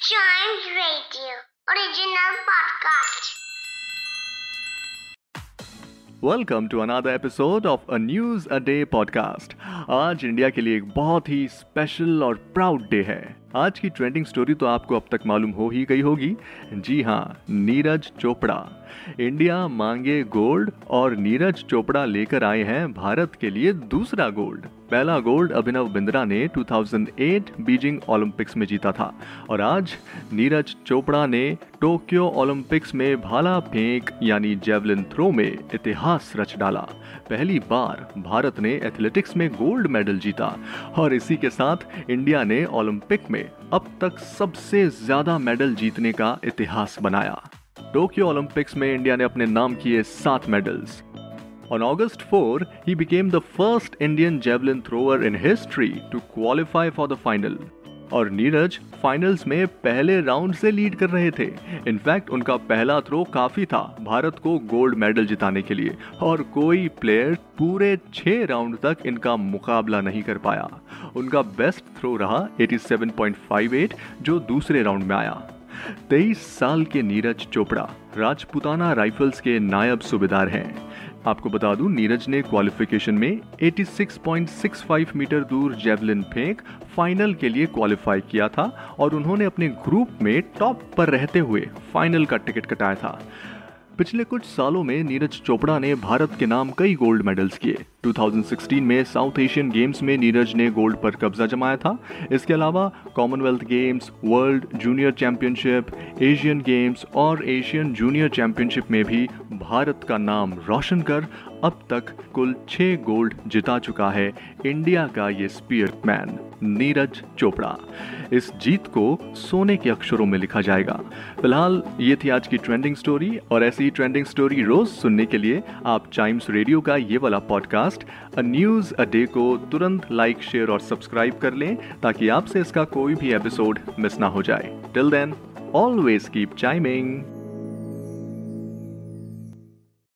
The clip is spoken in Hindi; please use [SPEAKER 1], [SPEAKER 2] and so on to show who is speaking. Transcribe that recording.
[SPEAKER 1] Chimes Radio, original podcast.
[SPEAKER 2] Welcome to another episode of a news a day podcast आज इंडिया के लिए एक बहुत ही स्पेशल और प्राउड डे है आज की ट्रेंडिंग स्टोरी तो आपको अब तक मालूम हो ही गई होगी। जी हाँ नीरज चोपड़ा। इंडिया मांगे गोल्ड और नीरज चोपड़ा लेकर आए हैं भारत के लिए दूसरा गोल्ड पहला गोल्ड अभिनव बिंद्रा ने 2008 बीजिंग ओलंपिक्स में जीता था और आज नीरज चोपड़ा ने टोक्यो ओलंपिक्स में भाला फेंक यानी जेवलिन थ्रो में इतिहास रच डाला। पहली बार भारत ने एथलेटिक्स में गोल्ड मेडल जीता और इसी के साथ इंडिया ने ओलंपिक में अब तक सबसे ज़्यादा मेडल जीतने का इतिहास बनाया टोक्यो ओलंपिक्स में इंडिया ने अपने नाम किए सात medals On August 4, he became the first Indian javelin thrower in history to qualify for the final. और नीरज फाइनल्स में पहले राउंड से लीड कर रहे थे। इनफैक्ट उनका पहला थ्रो काफ़ी था भारत को गोल्ड मेडल जिताने के लिए। और कोई प्लेयर पूरे छह राउंड तक इनका मुकाबला नहीं कर पाया। उनका बेस्ट थ्रो रहा 87.58 जो दूसरे राउंड में आया। तेईस साल के नीरज चोपड़ा, राजपुताना राइफल्स के नायब सूबेदार हैं। आपको बता दूँ, नीरज ने क्वालिफिकेशन में 86.65 मीटर दूर जेवलिन फेंक फाइनल के लिए क्वालिफाई किया था और उन्होंने अपने ग्रुप में टॉप पर रहते हुए फाइनल का टिकट कटाया था। पिछले कुछ सालों में नीरज चोपड़ा ने भारत के नाम कई गोल्ड मेडल्स किए। 2016 में साउथ एशियन गेम्स में नीरज ने गोल्ड पर कब्जा जमाया था। इसके अलावा Commonwealth Games, world junior championship, Asian Games और एशियन जूनियर चैंपियनशिप में भी भारत का नाम रोशन कर अब तक कुल छह गोल्ड जिता चुका है इंडिया का ये स्पीयर मैन नीरज चोपड़ा। इस जीत को सोने के अक्षरों में लिखा जाएगा। फ़िलहाल ये थी आज की ट्रेंडिंग स्टोरी और ऐसी ट्रेंडिंग स्टोरी रोज सुनने के लिए आप टाइम्स रेडियो का ये वाला podcast a news a day को तुरंत लाइक शेयर और सब्सक्राइब कर लें ताकि आपसे इसका कोई भी एपिसोड मिस ना हो जाए। Till then always keep chiming